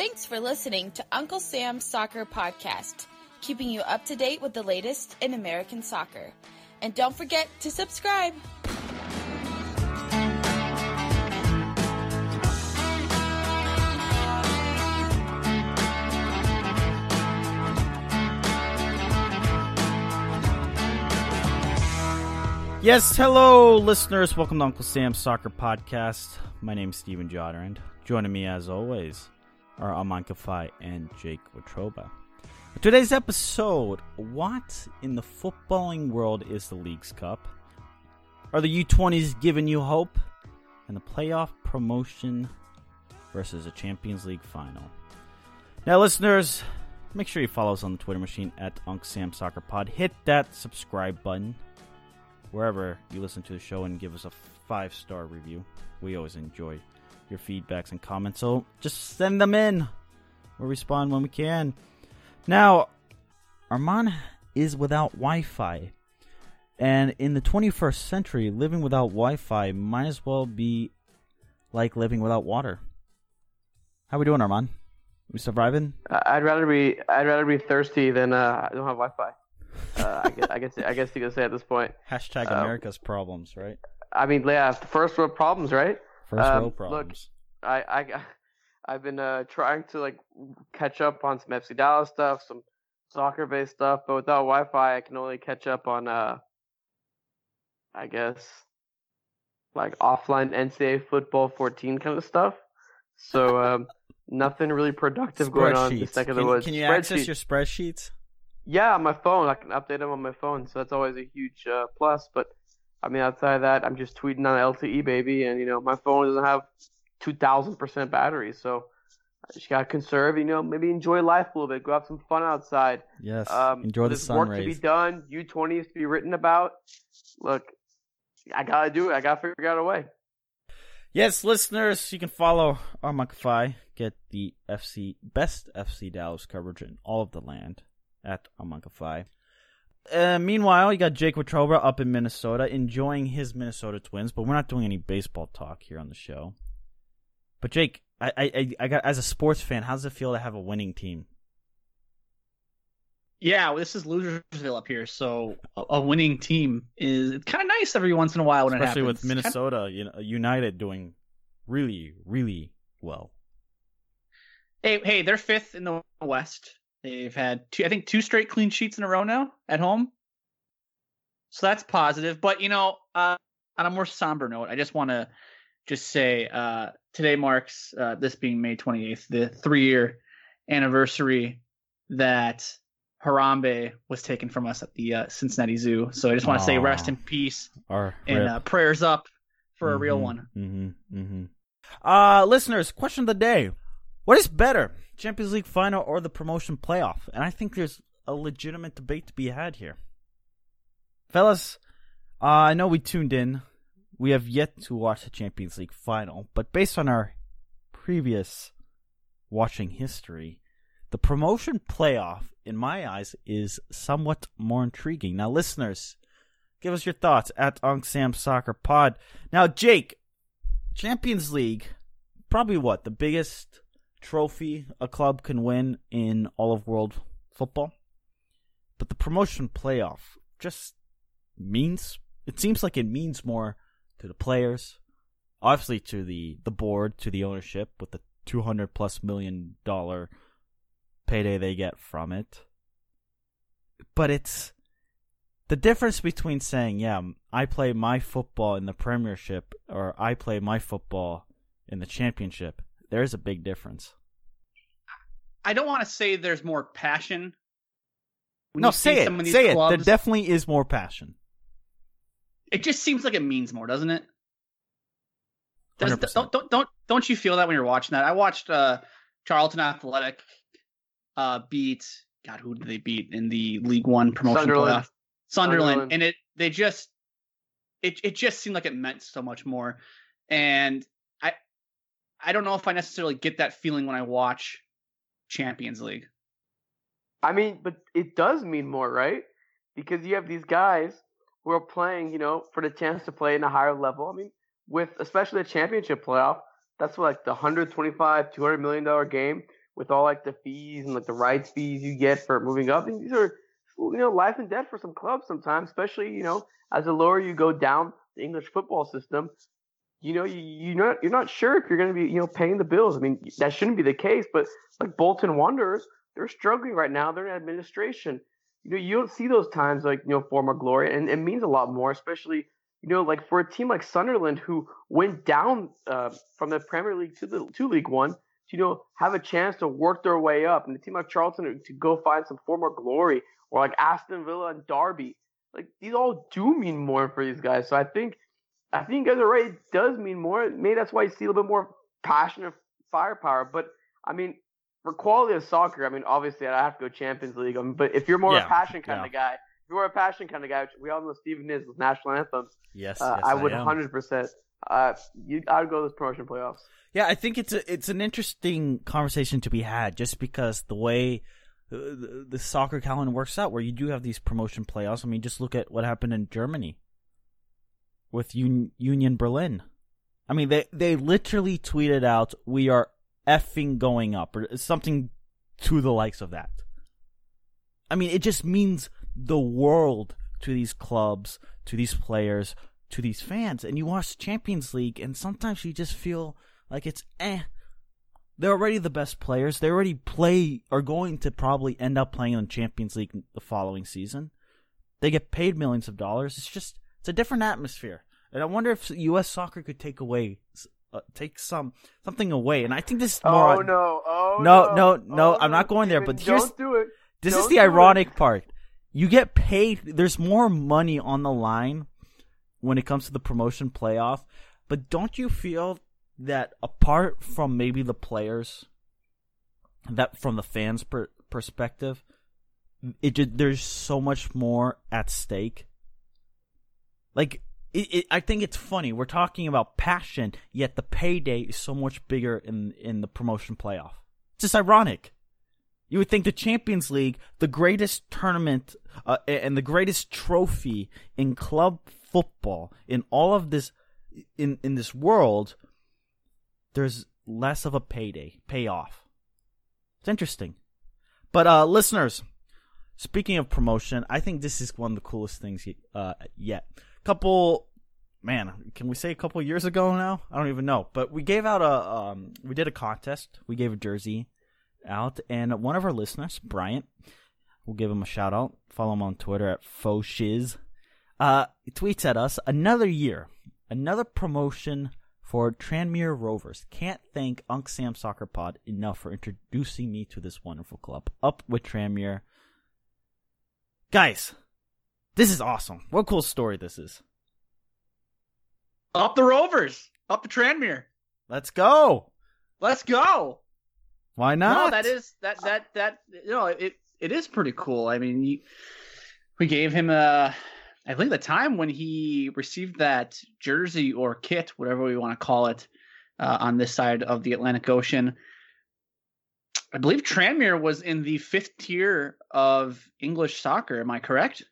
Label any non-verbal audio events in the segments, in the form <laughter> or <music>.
Thanks for listening to Uncle Sam's Soccer Podcast, keeping you up to date with the latest in American soccer. And don't forget to subscribe. Yes, hello, listeners. Welcome to Uncle Sam's Soccer Podcast. My name is Steven Jodderand. Joining me, as always, are Aman Kafai and Jake Watroba. Today's episode What in the footballing world is the League's Cup? Are the U20s giving you hope? And the playoff promotion versus a Champions League final. Now, listeners, make sure you follow us on the Twitter machine at Unc Sam Soccer Pod. Hit that subscribe button wherever you listen to the show and give us a five star review. We always enjoy your feedbacks and comments, so just send them in. We'll respond when we can. Now, Armand is without Wi Fi. And in the 21st century, living without Wi Fi might as well be like living without water. How we doing, Armand? We surviving? I'd rather be I'd rather be thirsty than uh, I don't have Wi-Fi. Uh, I guess I guess I guess you could say at this point. <laughs> Hashtag Um, America's problems, right? I mean, yeah, first world problems, right? First um, world look. I I <laughs> I've been uh, trying to like catch up on some FC Dallas stuff, some soccer based stuff, but without Wi-Fi, I can only catch up on uh, I guess like offline NCAA football 14 kind of stuff. So um, <laughs> nothing really productive going on this Spreadsheets. neck of the Can, woods. can you access your spreadsheets? Yeah, on my phone. I can update them on my phone, so that's always a huge uh, plus. But I mean, outside of that, I'm just tweeting on LTE, baby, and you know, my phone doesn't have two thousand percent battery, so I just gotta conserve. You know, maybe enjoy life a little bit, go have some fun outside. Yes. Um, Enjoy the there's sun work to be done. U20s to be written about. Look, I gotta do it. I gotta figure out a way. Yes, listeners, you can follow Armakafai, get the FC best FC Dallas coverage in all of the land at Armakafai. Uh, meanwhile, you got Jake Watroba up in Minnesota, enjoying his Minnesota Twins, but we're not doing any baseball talk here on the show. But Jake, I, I, I- got as a sports fan, how does it feel to have a winning team? Yeah, well, this is Losersville up here, so a, a winning team is it's kind of nice every once in a while when Especially it with happens. Kinda- Minnesota, you know, United doing really, really well. hey, hey, they're fifth in the West. They've had two, I think, two straight clean sheets in a row now at home. So that's positive. But you know, uh, on a more somber note, I just want to just say uh, today marks uh, this being May 28th, the three-year anniversary that Harambe was taken from us at the uh, Cincinnati Zoo. So I just want to say rest in peace Or and uh, prayers up for a real Mhm, one. Mm-hmm. Mm-hmm. Uh, listeners, question of the day: What is better, Champions League final or the promotion playoff? And I think there's a legitimate debate to be had here, fellas. Uh, I know we tuned in. We have yet to watch the Champions League final, but based on our previous watching history, the promotion playoff, in my eyes, is somewhat more intriguing. Now, listeners, give us your thoughts at Unk Sam Soccer Pod. Now, Jake, Champions League, probably what the biggest trophy a club can win in all of world football. But the promotion playoff just means it seems like it means more to the players, obviously to the the board, to the ownership with the two hundred plus million dollar payday they get from it. But it's the difference between saying, yeah, I play my football in the Premiership or I play my football in the Championship, there's a big difference. I don't want to say there's more passion when no, you see say some it. of these Say it. There definitely is more passion. it just seems like it means more, doesn't it? Does, don't, don't don't don't you feel that when you're watching that? I watched uh, Charlton Athletic uh, beat God, who did they beat in the League One promotion Sunderland. playoff? Sunderland. Sunderland. and it they just it it just seemed like it meant so much more, and I don't know if I necessarily get that feeling when I watch Champions League. I mean, but it does mean more, right? Because you have these guys who are playing, you know, for the chance to play in a higher level. I mean, with especially the championship playoff, that's what, like the 125, 200 million dollar game with all like the fees and like the rights fees you get for moving up. And these are, you know, life and death for some clubs sometimes, especially, you know, as the lower you go down the English football system, you know, you, you're not you're not sure if you're going to be, you know, paying the bills. I mean, that shouldn't be the case, but like Bolton Wanderers, they're struggling right now. They're in administration. You know, you don't see those times like you know former glory, and it means a lot more, especially you know like for a team like Sunderland who went down uh, from the Premier League to the to League One to you know have a chance to work their way up, and the team like Charlton to, go find some former glory, or like Aston Villa and Derby, like these all do mean more for these guys. So I think I think guys are right. It does mean more. Maybe that's why you see a little bit more passion and firepower. But I mean, for quality of soccer, I mean, obviously I have to go Champions League. I mean, but if you're more Yeah, a passion kind yeah. of guy, if you're a passion kind of guy, which we all know Steven is with national anthems, Yes, uh, yes, I would 100%. Uh, you, I would go those promotion playoffs. Yeah, I think it's a, it's an interesting conversation to be had, just because the way uh, the, the soccer calendar works out, where you do have these promotion playoffs. I mean, just look at what happened in Germany with Un- Union Berlin. I mean, they they literally tweeted out, "We are effing going up," or something to the likes of that. I mean, it just means the world to these clubs, to these players, to these fans. And you watch Champions League, and sometimes you just feel like it's eh. They're already the best players. They already play, are going to probably end up playing in Champions League the following season. They get paid millions of dollars. It's just, it's a different atmosphere. And I wonder if U.S. soccer could take away, uh, take some something away. And I think this is more. Oh on- no! Oh No, no! no, no, Oh, I'm not going there, but here's- it. This Don't is the do it. ironic part. You get paid. There's more money on the line when it comes to the promotion playoff. But don't you feel that apart from maybe the players, that from the fans' per- perspective, it there's so much more at stake. Like it, it, I think it's funny. We're talking about passion, yet the payday is so much bigger in in the promotion playoff. It's just ironic. You would think the Champions League, the greatest tournament uh, and the greatest trophy in club football in all of this in in this world, there's less of a payday payoff. It's interesting, but uh, listeners, speaking of promotion, I think this is one of the coolest things uh, yet. Couple, man, can we say a couple years ago now? I don't even know, but we gave out a um, we did a contest. We gave a jersey out, and one of our listeners, Bryant, we'll give him a shout out. Follow him on Twitter at Foshiz. Uh, tweets at us another year, another promotion for Tranmere Rovers. Can't thank Unc Sam Soccer Pod enough for introducing me to this wonderful club. Up with Tranmere, guys. This is awesome. What a cool story this is. Up the Rovers, up the Tranmere. Let's go. Let's go. Why not? No, that is that that that you know it it is pretty cool. I mean, you, we gave him a I believe the time when he received that jersey or kit, whatever we want to call it, uh, on this side of the Atlantic Ocean. I believe Tranmere was in the fifth tier of English soccer. Am I correct?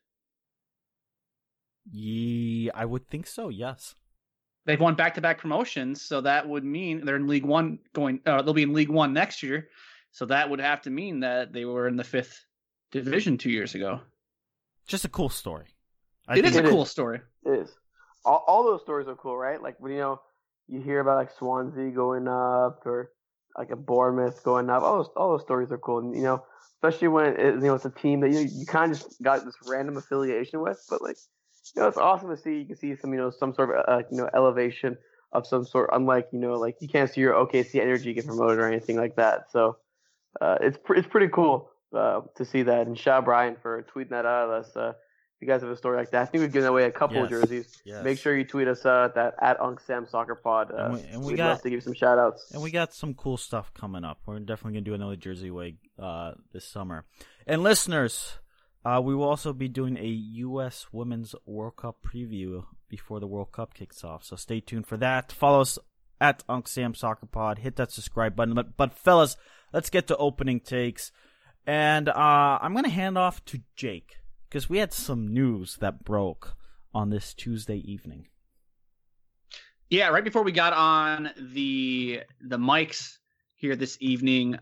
Yeah, I would think so. Yes. They've won back-to-back promotions, so that would mean they're in League One going. Uh, they'll be in League One next year, so that would have to mean that they were in the fifth division two years ago. Just a cool story. I it think is a it cool is. story. It is. All, all those stories are cool, right? Like when you know you hear about like Swansea going up or like a Bournemouth going up. All those, all those stories are cool, and you know, especially when it, you know it's a team that you you kind of just got this random affiliation with. But like, you know, it's awesome to see. You can see some you know some sort of uh, you know elevation of some sort. Unlike you know like you can't see your OKC Energy get promoted or anything like that. So uh, it's pre- it's pretty cool. uh, to see that. And shout out Brian for tweeting that out of us. Uh, if you guys have a story like that, I think we've given away a couple of Yes. jerseys. Yes. Make sure you tweet us uh, that at Unc Sam Soccer Pod. Uh, And we- and we got- love to give you some shout outs. And we got some cool stuff coming up. We're definitely gonna do another Jersey Way uh, this summer. And listeners, uh, we will also be doing a U.S. Women's World Cup preview before the World Cup kicks off. So stay tuned for that. Follow us at Unc Sam Soccer Pod. Hit that subscribe button. But, but fellas, let's get to opening takes. And uh, I'm gonna hand off to Jake because we had some news that broke on this Tuesday evening. Yeah, right before we got on the the mics here this evening,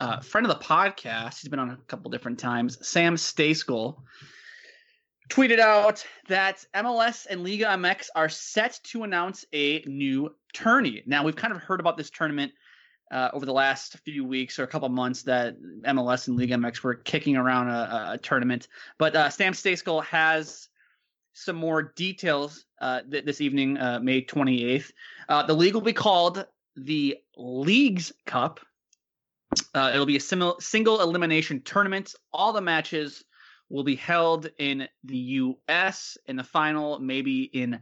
uh, friend of the podcast, he's been on a couple different times. Sam Stejskal tweeted out that MLS and Liga MX are set to announce a new tourney. Now we've kind of heard about this tournament uh, over the last few weeks or a couple months that MLS and Liga MX were kicking around a, a, tournament, but uh, Sam Stejskal has some more details uh, th- this evening, uh, May 28th. Uh, the league will be called the Leagues Cup. Uh, it'll be a simil- single elimination tournament. All the matches will be held in the U.S. and the final maybe in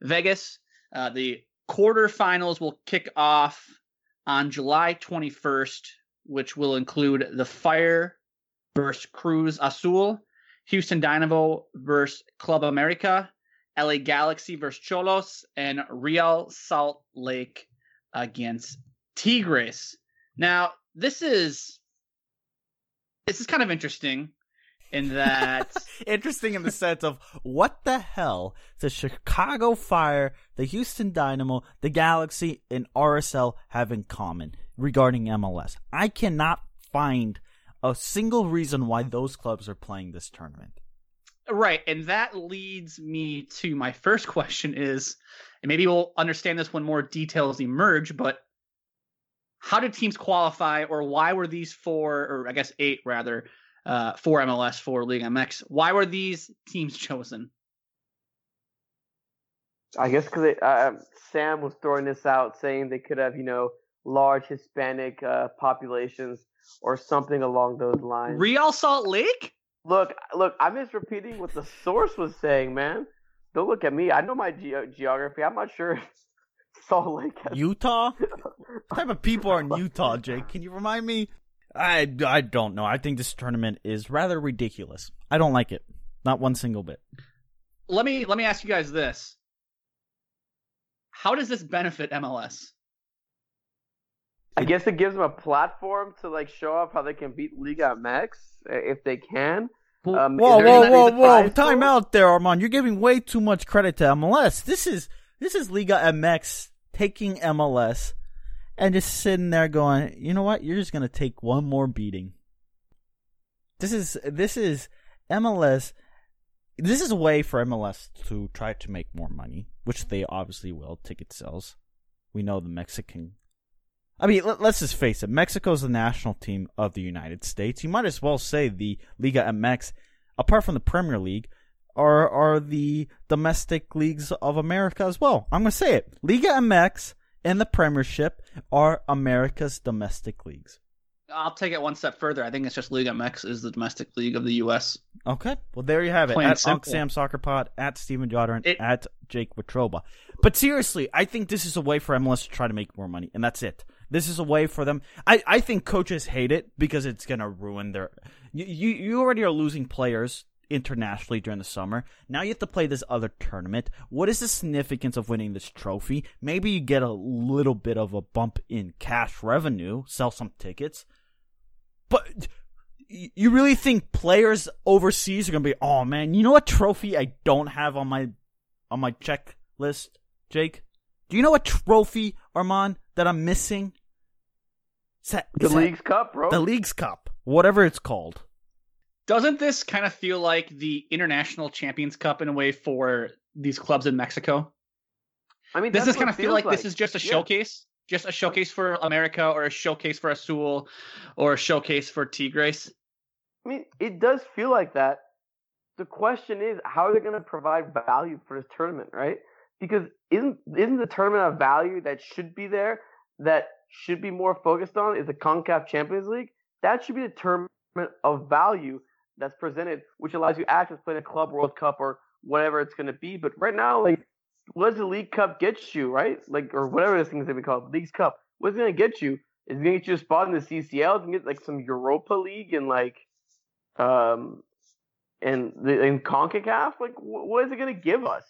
Vegas. Uh, the quarterfinals will kick off on July 21st, which will include the Fire versus Cruz Azul, Houston Dynamo versus Club America, LA Galaxy versus Xolos, and Real Salt Lake against Tigres. Now, this is this is kind of interesting in that <laughs> Interesting in the sense of what the hell does Chicago Fire, the Houston Dynamo, the Galaxy, and RSL have in common regarding MLS? I cannot find a single reason why those clubs are playing this tournament. Right, and that leads me to my first question is, and maybe we'll understand this when more details emerge, but how did teams qualify or why were these four or I guess eight rather, uh for MLS for League MX, why were these teams <laughs> chosen? I guess because uh, Sam was throwing this out, saying they could have, you know, large Hispanic uh, populations or something along those lines. Real Salt Lake? look, look, I'm just repeating what the source was saying, man. Don't look at me. I know my ge- geography. I'm not sure <laughs> Salt Lake has Utah? <laughs> what type of people are in Utah, Jake? Can you remind me? I, I don't know. I think this tournament is rather ridiculous. I don't like it. Not one single bit. Let me let me ask you guys this. How does this benefit MLS? I guess it gives them a platform to like show off how they can beat Liga MX uh, if they can. Um, whoa, whoa, whoa, whoa! Time for? out there, Armand. You're giving way too much credit to MLS. This is this is Liga MX taking MLS and just sitting there going, you know what? You're just gonna take one more beating. This is this is MLS. This is a way for MLS to try to make more money, which they obviously will. Ticket sales. We know the Mexican. I mean, let, let's just face it. Mexico's the national team of the United States. You might as well say the Liga MX, apart from the Premier League, are are the domestic leagues of America as well. I'm gonna say it. Liga MX and the Premiership are America's domestic leagues. I'll take it one step further. I think it's just Liga MX is the domestic league of the US. Okay. Well, there you have it. Plain At simple. Sam Soccer Pod, at Steven Jodder, It- at Jake Watroba. But seriously, I think this is a way for MLS to try to make more money, and that's it. This is a way for them. I, I think coaches hate it because it's going to ruin their. You, you already are losing players internationally during the summer. Now you have to play this other tournament. What is the significance of winning this trophy? Maybe you get a little bit of a bump in cash revenue, sell some tickets. But you really think players overseas are gonna be? Oh man, you know what trophy I don't have on my on my checklist, Jake? Do you know what trophy, Armand, that I'm missing? Is that- The that- League's Cup, bro. the League's Cup, whatever it's called. Doesn't this kind of feel like the International Champions Cup in a way for these clubs in Mexico? I mean, Does this kind of feel feels like, this is just a Yeah. showcase? Just a showcase for America or a showcase for Azul or a showcase for Tigres? I mean, it does feel like that. The question is, how are they going to provide value for this tournament, right? Because isn't isn't the tournament of value that should be there, that should be more focused on, is the Concacaf Champions League? That should be the tournament of value that's presented, which allows you access to play the Club World Cup or whatever it's going to be. But right now, like, what does the League Cup get you, right? Like, or whatever this thing's going to be called, League's Cup. What's it going to get you? Is it going to get you a spot in the CCL? It's going to get like some Europa League and like, um, and the in Concacaf. Like, what is it going to give us?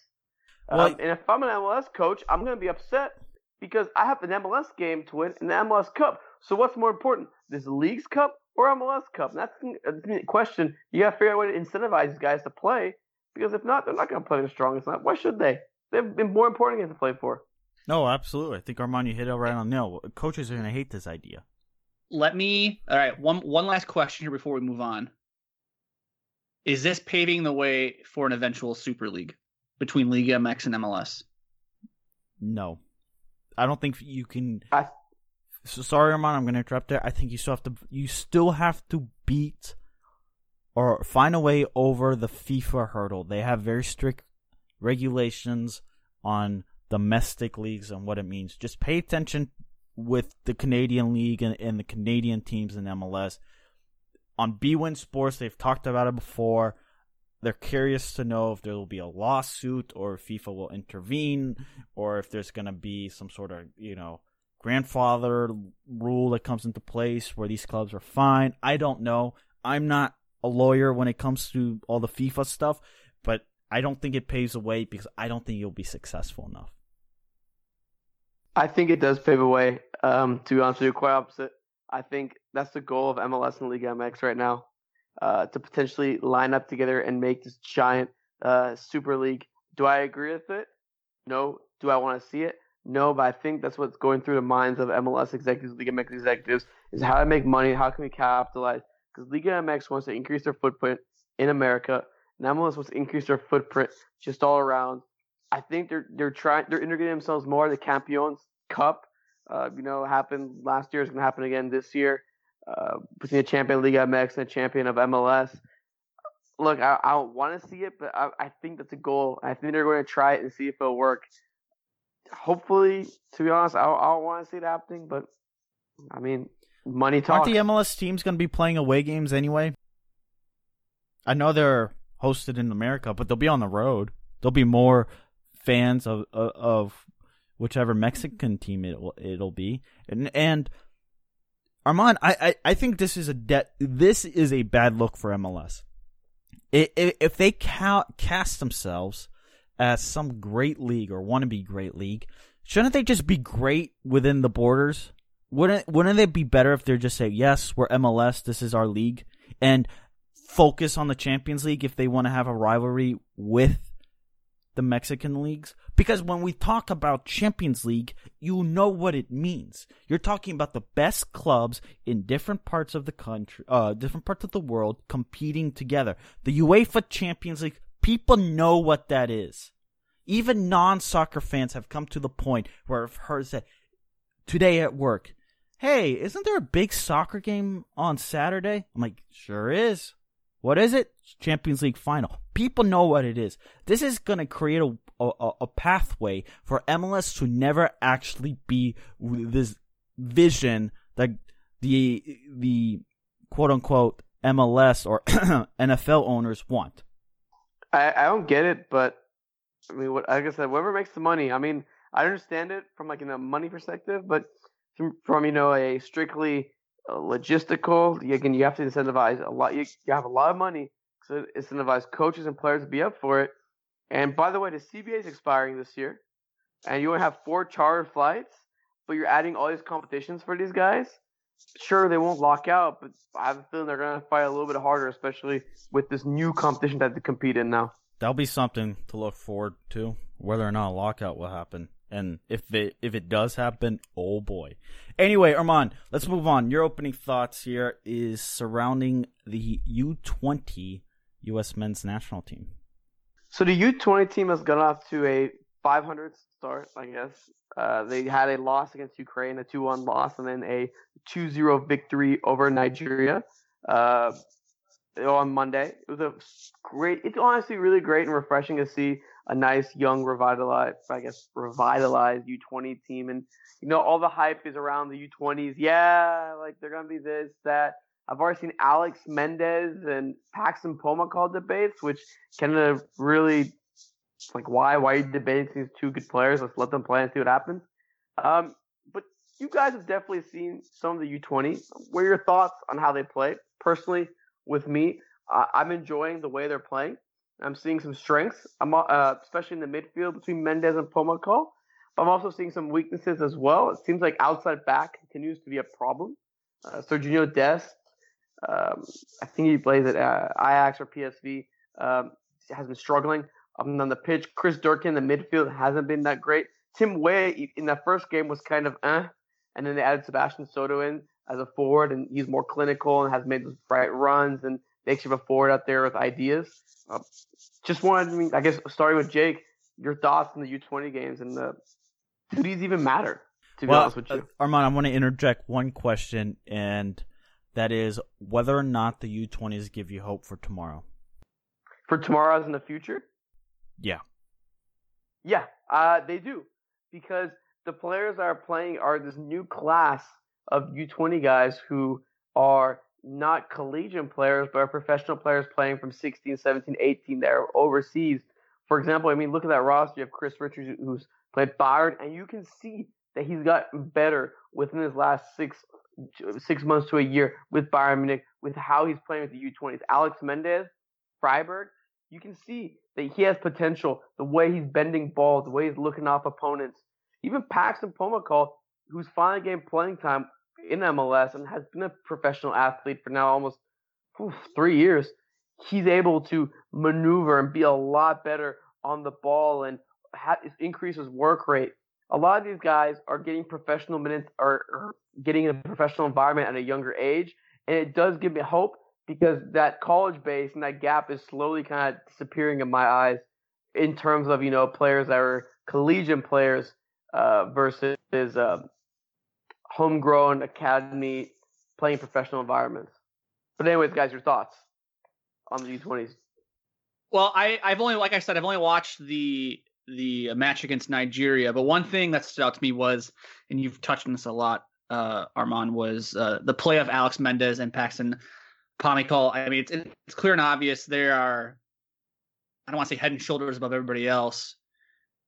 Well, um, and if I'm an MLS coach, I'm going to be upset because I have an MLS game to win and the MLS Cup. So what's more important, this League's Cup or MLS Cup? And that's the question. You got to figure out a way to incentivize these guys to play because if not, they're not going to play the strongest line. Why should they? They have been more important games to play for. No, absolutely. I think Armand, you hit it right on the nail. Coaches are going to hate this idea. Let me. All right. One one last question here before we move on. Is this paving the way for an eventual Super League between Liga MX and MLS? No, I don't think you can. I... So sorry, Armand. I'm to interrupt there. I think you still have to. You still have to beat or find a way over the FIFA hurdle. They have very strict regulations on domestic leagues and what it means. Just pay attention with the Canadian League and, and the Canadian teams in MLS. On bwin Sports, they've talked about it before. They're curious to know if there will be a lawsuit or if FIFA will intervene or if there's going to be some sort of, you know, grandfather rule that comes into place where these clubs are fine. I don't know. I'm not a lawyer when it comes to all the FIFA stuff, but I don't think it paves the way because I don't think you'll be successful enough. I think it does pave a way. Um, to be honest with you, quite opposite. I think that's the goal of MLS and League MX right now, uh, to potentially line up together and make this giant uh, Super League. Do I agree with it? No. Do I want to see it? No, but I think that's what's going through the minds of MLS executives, League MX executives, is how to make money, how can we capitalize, because Liga MX wants to increase their footprint in America. And MLS wants to increase their footprint just all around. I think they're they're trying they're integrating themselves more. The Campeones Cup, uh, you know, happened last year. Is going to happen again this year. Uh, between the champion of Liga MX and the champion of MLS. Look, I, I don't want to see it, but I, I think that's a goal. I think they're going to try it and see if it'll work. Hopefully, to be honest, I, I don't want to see it happening, but I mean, Money talk. Aren't the MLS teams going to be playing away games anyway? I know they're hosted in America, but they'll be on the road. There'll be more fans of of, of whichever Mexican team it will it'll be. And and Armand, I, I, I think this is a de- this is a bad look for MLS. If they cast themselves as some great league or want to be great league, shouldn't they just be great within the borders wouldn't wouldn't it be better if they're just say yes, we're MLS, this is our league, and focus on the Champions League if they want to have a rivalry with the Mexican leagues? Because when we talk about Champions League, you know what it means. You're talking about the best clubs in different parts of the country, uh, different parts of the world competing together. The UEFA Champions League, people know what that is. Even non-soccer fans have come to the point where I've heard that today at work, hey, isn't there a big soccer game on Saturday? I'm like, sure is. What is it? Champions League final. People know what it is. This is going to create a, a, a pathway for MLS to never actually be this vision that the the quote unquote MLS or <clears throat> NFL owners want. I, I don't get it, but I mean, what like I said, whoever makes the money. I mean, I understand it from like in a money perspective, but from, you know a strictly uh, logistical. Again, you have to incentivize a lot. You, you have a lot of money to incentivize coaches and players to be up for it. And by the way, the CBA is expiring this year, and you only have four charter flights, but you're adding all these competitions for these guys. Sure, they won't lock out, but I have a feeling they're going to fight a little bit harder, especially with this new competition that they compete in now. That'll be something to look forward to, whether or not a lockout will happen. And if it if it does happen, oh boy. Anyway, Armand, let's move on. Your opening thoughts here is surrounding the U20 U.S. men's national team. So the U20 team has gone off to a 500 start, I guess. Uh, they had a loss against Ukraine, a 2-1 loss, and then a 2-0 victory over Nigeria uh, on Monday. It was a great. It's honestly really great and refreshing to see a nice young revitalized, I guess, revitalized U20 team. And you know, all the hype is around the U20s. Yeah, like they're gonna be this, that. I've already seen Alex Mendez and Paxton Pomykal debates, which kind of really like why why are you debating these two good players? Let's let them play and see what happens. Um, but you guys have definitely seen some of the U20. What are your thoughts on how they play? Personally, with me, uh, I'm enjoying the way they're playing. I'm seeing some strengths, I'm, uh, especially in the midfield between Mendez and Pomykal. But I'm also seeing some weaknesses as well. It seems like outside back continues to be a problem. Uh, Serginho Dest, um, I think he plays at uh, Ajax or PSV, um, has been struggling. Um, on the pitch, Chris Durkin in the midfield hasn't been that great. Tim Weah in that first game was kind of eh, and then they added Sebastian Soto in as a forward, and he's more clinical and has made those bright runs and makes you a forward out there with ideas. Uh, just wanted, I, mean, I guess, starting with Jake, your thoughts on the U20 games and the do these even matter? To be well, honest with you, uh, Armand, I want to interject one question, and that is whether or not the U20s give you hope for tomorrow. For tomorrow as in the future? Yeah. Yeah, uh, they do. Because the players are playing are this new class of U20 guys who are not collegiate players, but are professional players playing from 16, 17, 18 that are overseas. For example, I mean, look at that roster. You have Chris Richards, who's played Bayern, and you can see that he's gotten better within his last six six months to a year with Bayern Munich, with how he's playing with the U20s. Alex Mendez, Freiburg, you can see that he has potential. The way he's bending balls, the way he's looking off opponents. Even Paxton Pomykal, who's finally getting playing time in MLS and has been a professional athlete for now almost three years, he's able to maneuver and be a lot better on the ball and ha- increase his work rate. A lot of these guys are getting professional minutes or getting in a professional environment at a younger age, and it does give me hope because that college base and that gap is slowly kind of disappearing in my eyes in terms of you know players that are collegiate players uh, versus um, homegrown academy playing professional environments. But anyways, guys, your thoughts on the U20s? Well, I, I've only, like I said, I've only watched the the match against Nigeria. But one thing that stood out to me was, and you've touched on this a lot, uh, Armand, was uh, the play of Alex Mendez and Paxton Pomykal. I mean, it's it's clear and obvious they are. I don't want to say head and shoulders above everybody else,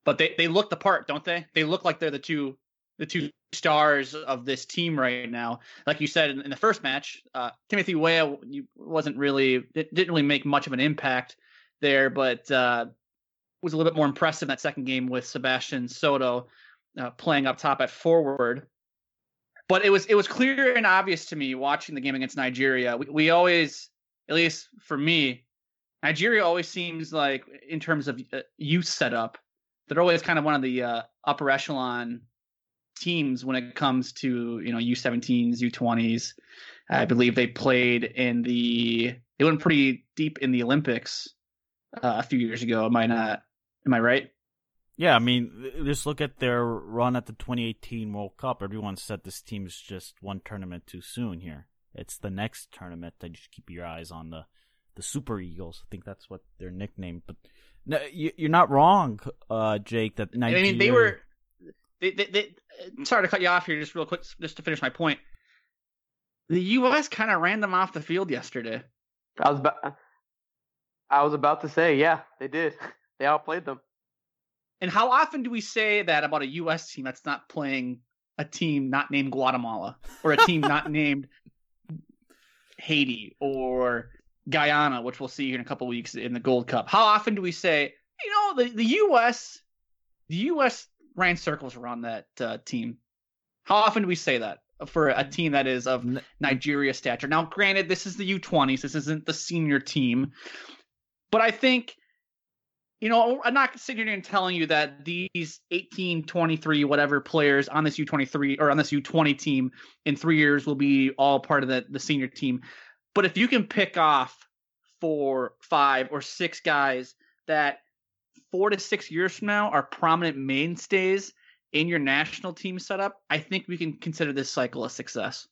but they they look the part, don't they? They look like they're the two the two stars of this team right now. Like you said in, in the first match, uh, Timothy Weah wasn't really didn't really make much of an impact there, but uh, was a little bit more impressive in that second game with Sebastian Soto uh, playing up top at forward. But it was it was clear and obvious to me watching the game against Nigeria. We, we always, at least for me, Nigeria always seems like in terms of uh, youth setup, they're always kind of one of the uh, upper echelon teams when it comes to you know U17s, U20s. I believe they played in the they went pretty deep in the Olympics uh, a few years ago. Am I not? Am I right? Yeah, I mean, just look at their run at the 2018 World Cup. Everyone said this team is just one tournament too soon here. It's the next tournament that you should keep your eyes on the the Super Eagles. I think that's what they're nicknamed. But no, you, are not wrong, uh, Jake. That Nigeria... I mean, they were. They, they, they, sorry to cut you off here, just real quick, just to finish my point. The U.S. kind of ran them off the field yesterday. I was about, I was about to say, yeah, they did. <laughs> They outplayed them. And how often do we say that about a U.S. team that's not playing a team not named Guatemala or a team not <laughs> named Haiti or Guyana, which we'll see here in a couple weeks in the Gold Cup? How often do we say, you know, the, the U.S. the U.S. ran circles around that uh, team? How often do we say that for a team that is of Nigeria stature? Now, granted, this is the U20s. This isn't the senior team, but I think you know, I'm not sitting here and telling you that these 18, 23, whatever players on this U23 or on this U20 team in three years will be all part of the, the senior team. But if you can pick off four, five, or six guys that four to six years from now are prominent mainstays in your national team setup, I think we can consider this cycle a success.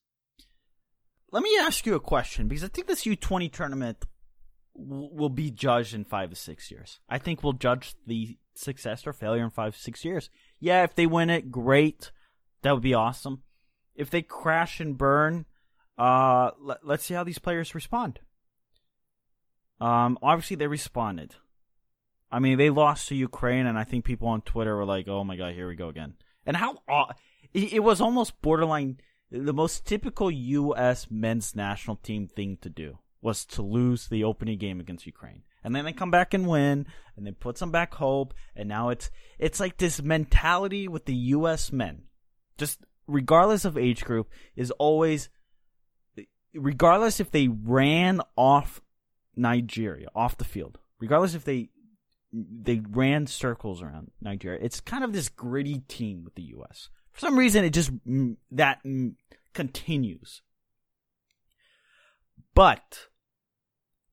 Let me ask you a question because I think this U20 tournament will be judged in five to six years. I think we'll judge the success or failure in five six years. Yeah, if they win it, great. That would be awesome. If they crash and burn, Uh, let, let's see how these players respond. Um, obviously they responded. I mean, they lost to Ukraine, and I think people on Twitter were like, "Oh my god, here we go again." And how uh, it, it was almost borderline the most typical U.S. men's national team thing to do was to lose the opening game against Ukraine. And then they come back and win, and they put some back hope, and now it's it's like this mentality with the U.S. men, just regardless of age group, is always, regardless if they ran off Nigeria off the field, regardless if they they ran circles around Nigeria, it's kind of this gritty team with the U.S. For some reason, it just mm, that mm, continues. But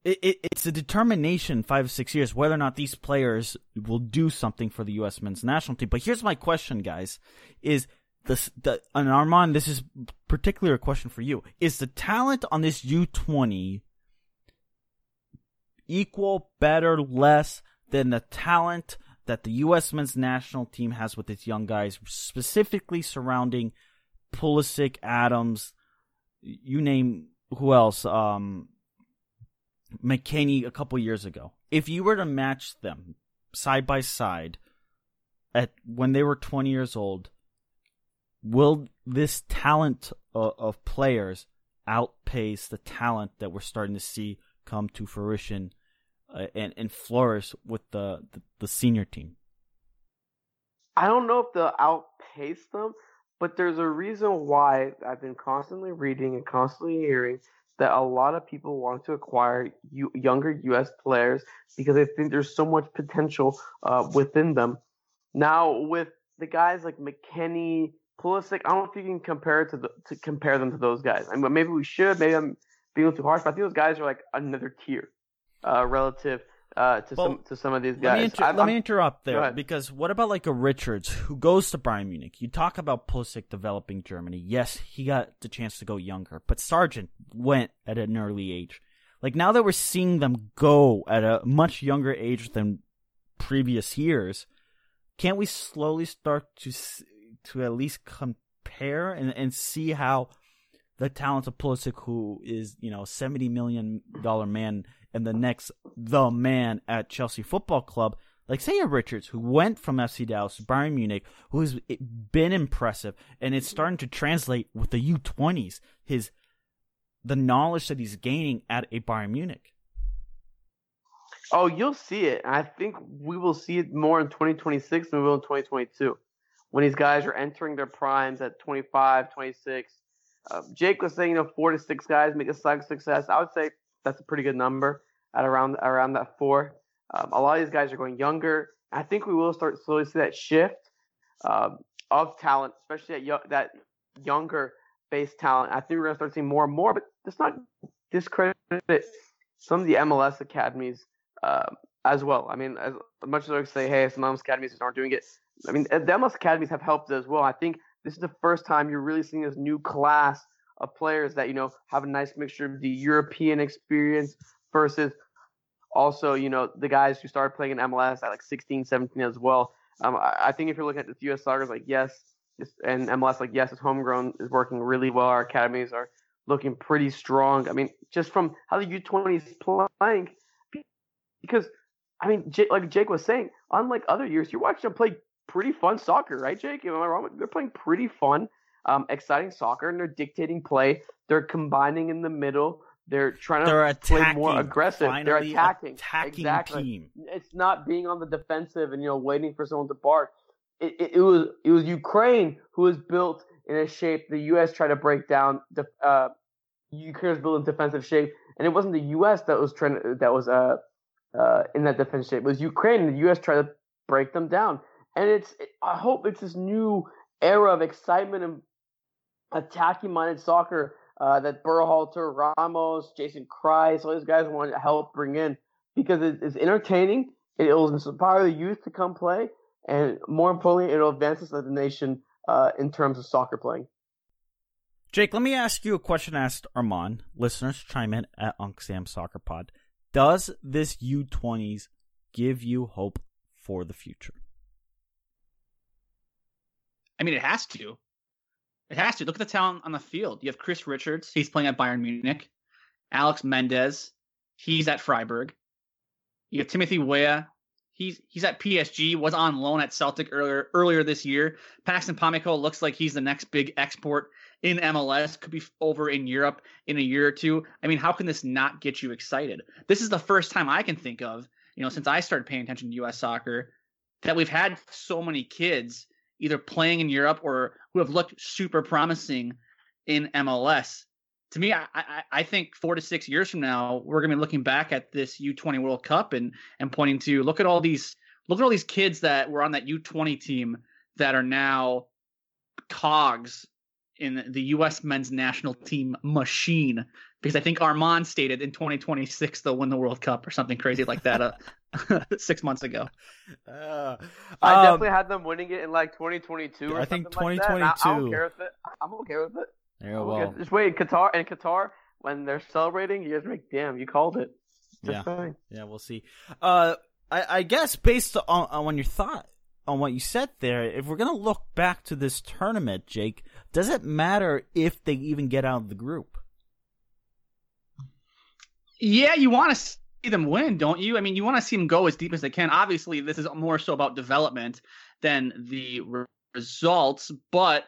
it, it, it's a determination five six years whether or not these players will do something for the U.S. men's national team. But here's my question, guys: Is this the and Armand? This is particularly a question for you. Is the talent on this U twenty equal, better, less than the talent that the U.S. men's national team has with its young guys, specifically surrounding Pulisic, Adams, you name who else? Um, McKennie a couple years ago. If you were to match them side by side at when they were 20 years old, will this talent of, of players outpace the talent that we're starting to see come to fruition uh, and, and flourish with the, the, the senior team? I don't know if they'll outpace them, but there's a reason why I've been constantly reading and constantly hearing that a lot of people want to acquire U- younger U.S. players because they think there's so much potential uh, within them. Now, with the guys like McKennie, Pulisic, I don't know if you can compare to the, to compare them to those guys. I mean, maybe we should. Maybe I'm being too harsh, but I think those guys are like another tier uh, relative uh, to well, some to some of these guys. Let me, inter- let me interrupt there because what about like a Richards who goes to Bayern Munich? You talk about Pulisic developing Germany. Yes, he got the chance to go younger, but Sargent went at an early age. Like now that we're seeing them go at a much younger age than previous years, can't we slowly start to to at least compare and and see how the talent of Pulisic, who is you know seventy million dollar man and the next the man at Chelsea Football Club, like say a Richards who went from FC Dallas to Bayern Munich, who's been impressive, and it's starting to translate with the U20s. His the knowledge that he's gaining at a Bayern Munich. Oh, you'll see it. I think we will see it more in 2026 than we will in 2022 when these guys are entering their primes at 25, 26. Uh, Jake was saying, you know, four to six guys make a success. I would say that's a pretty good number at around around that four. Um, a lot of these guys are going younger. I think we will start slowly see that shift um, of talent, especially at yo- that younger base talent. I think we're gonna start seeing more and more. But let's not discredit some of the MLS academies uh, as well. I mean, as much as I say, hey, some MLS academies aren't doing it. I mean, the MLS academies have helped as well. I think this is the first time you're really seeing this new class of players that you know have a nice mixture of the European experience versus also you know the guys who started playing in MLS at like 16, 17 as well. Um, I, I think if you're looking at the U.S. soccer, like yes, and MLS, like yes, it's homegrown is working really well. Our academies are looking pretty strong. I mean, just from how the U20 is playing, because I mean, like Jake was saying, unlike other years, you're watching them play pretty fun soccer, right, Jake? Am I wrong? They're playing pretty fun um, exciting soccer, and they're dictating play. They're combining in the middle. They're trying to they're play more aggressive. They're attacking. attacking exactly. team. It's not being on the defensive and you know waiting for someone to bark. It, it, it was it was Ukraine who was built in a shape the U.S. tried to break down. Uh, Ukraine was built in defensive shape, and it wasn't the U.S. that was trying to, that was uh, uh, in that defensive shape. It was Ukraine, and the U.S. tried to break them down. And it's I hope it's this new era of excitement and attacking minded soccer uh, that Berhalter, Ramos, Jason Kreis, all these guys want to help bring in because it, it's entertaining. It will inspire the youth to come play, and more importantly, it'll advance us as a nation uh, in terms of soccer playing. Jake, let me ask you a question asked Armand. Listeners chime in at Unc Sam Soccer Pod. Does this U20s give you hope for the future? I mean, it has to It has to. Look at the talent on the field. You have Chris Richards. He's playing at Bayern Munich. Alex Mendez. He's at Freiburg. You have Timothy Weah. He's he's at PSG. Was on loan at Celtic earlier earlier this year. Paxton Pomykal looks like he's the next big export in MLS. Could be over in Europe in a year or two. I mean, how can this not get you excited? This is the first time I can think of, you know, since I started paying attention to U.S. soccer, that we've had so many kids either playing in Europe or who have looked super promising in MLS. To me, I, I, I think four to six years from now, we're going to be looking back at this U20 World Cup and and pointing to look at all these look at all these kids that were on that U20 team that are now cogs in the U.S. men's national team machine. Because I think Armand stated in 2026 they'll win the World Cup or something crazy like that uh, <laughs> six months ago. Uh, I um, definitely had them winning it in like 2022. Or I think something like that, I, I 2022. don't care with it. I'm okay with it. yeah, I'm well, okay. Just wait, Qatar and Qatar when they're celebrating, you guys are like, damn, you called it. Just Yeah. saying. Yeah, we'll see. Uh, I, I guess based on, on your thought on what you said there, if we're gonna look back to this tournament, Jake, does it matter if they even get out of the group? Yeah, you want to see them win, don't you? I mean, you want to see them go as deep as they can. Obviously, this is more so about development than the re- results, but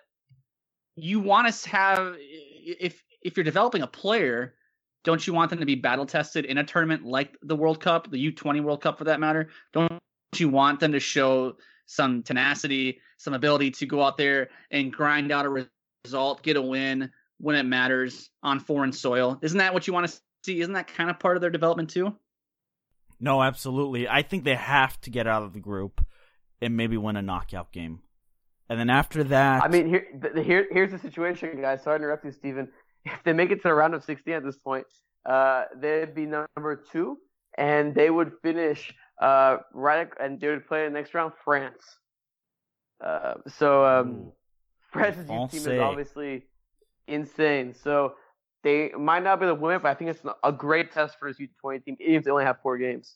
you want to have if if you're developing a player, don't you want them to be battle tested in a tournament like the World Cup, the U20 World Cup for that matter? Don't you want them to show some tenacity, some ability to go out there and grind out a re- result, get a win when it matters on foreign soil? Isn't that what you want to see? Isn't that kind of part of their development too? No, absolutely. I think they have to get out of the group and maybe win a knockout game, and then after that, I mean, here, here, here's the situation, guys. Sorry to interrupt you, Steven. <laughs> If they make it to the round of 16 at this point, uh, they'd be number two, and they would finish uh, right, and they would play the next round France. Uh, so um, France's team is obviously insane. So they might not be the winner, but I think it's a great test for his U20 team, even if they only have four games.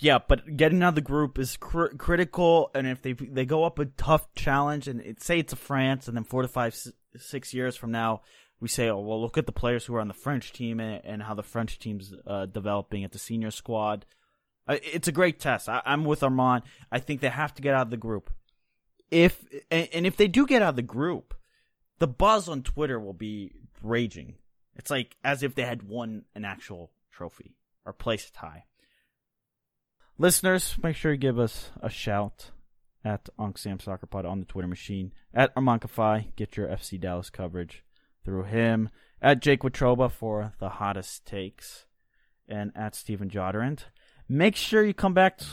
Yeah, but getting out of the group is cr- critical, and if they they go up a tough challenge, and it, say it's a France, and then four to five, six years from now, we say, oh well, look at the players who are on the French team and, and how the French team's uh, developing at the senior squad. It's a great test. I, I'm with Armand. I think they have to get out of the group. If and, and if they do get out of the group, the buzz on Twitter will be raging. It's like as if they had won an actual trophy or placed high. Listeners, make sure you give us a shout at Unc Soccer Pod on the Twitter machine. At Armankafai, get your FC Dallas coverage through him. At Jake Watroba for the hottest takes. And at Stephen Jodderant. Make sure you come back t-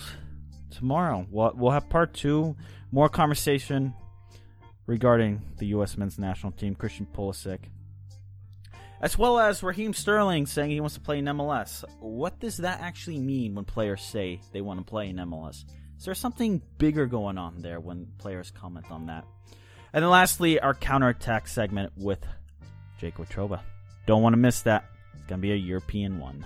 tomorrow. We'll, we'll have part two, more conversation regarding the U.S. men's national team, Christian Pulisic. As well as Raheem Sterling saying he wants to play in MLS. What does that actually mean when players say they want to play in MLS? Is there something bigger going on there when players comment on that? And then lastly, our counterattack segment with Jake Watroba. Don't want to miss that. It's going to be a European one.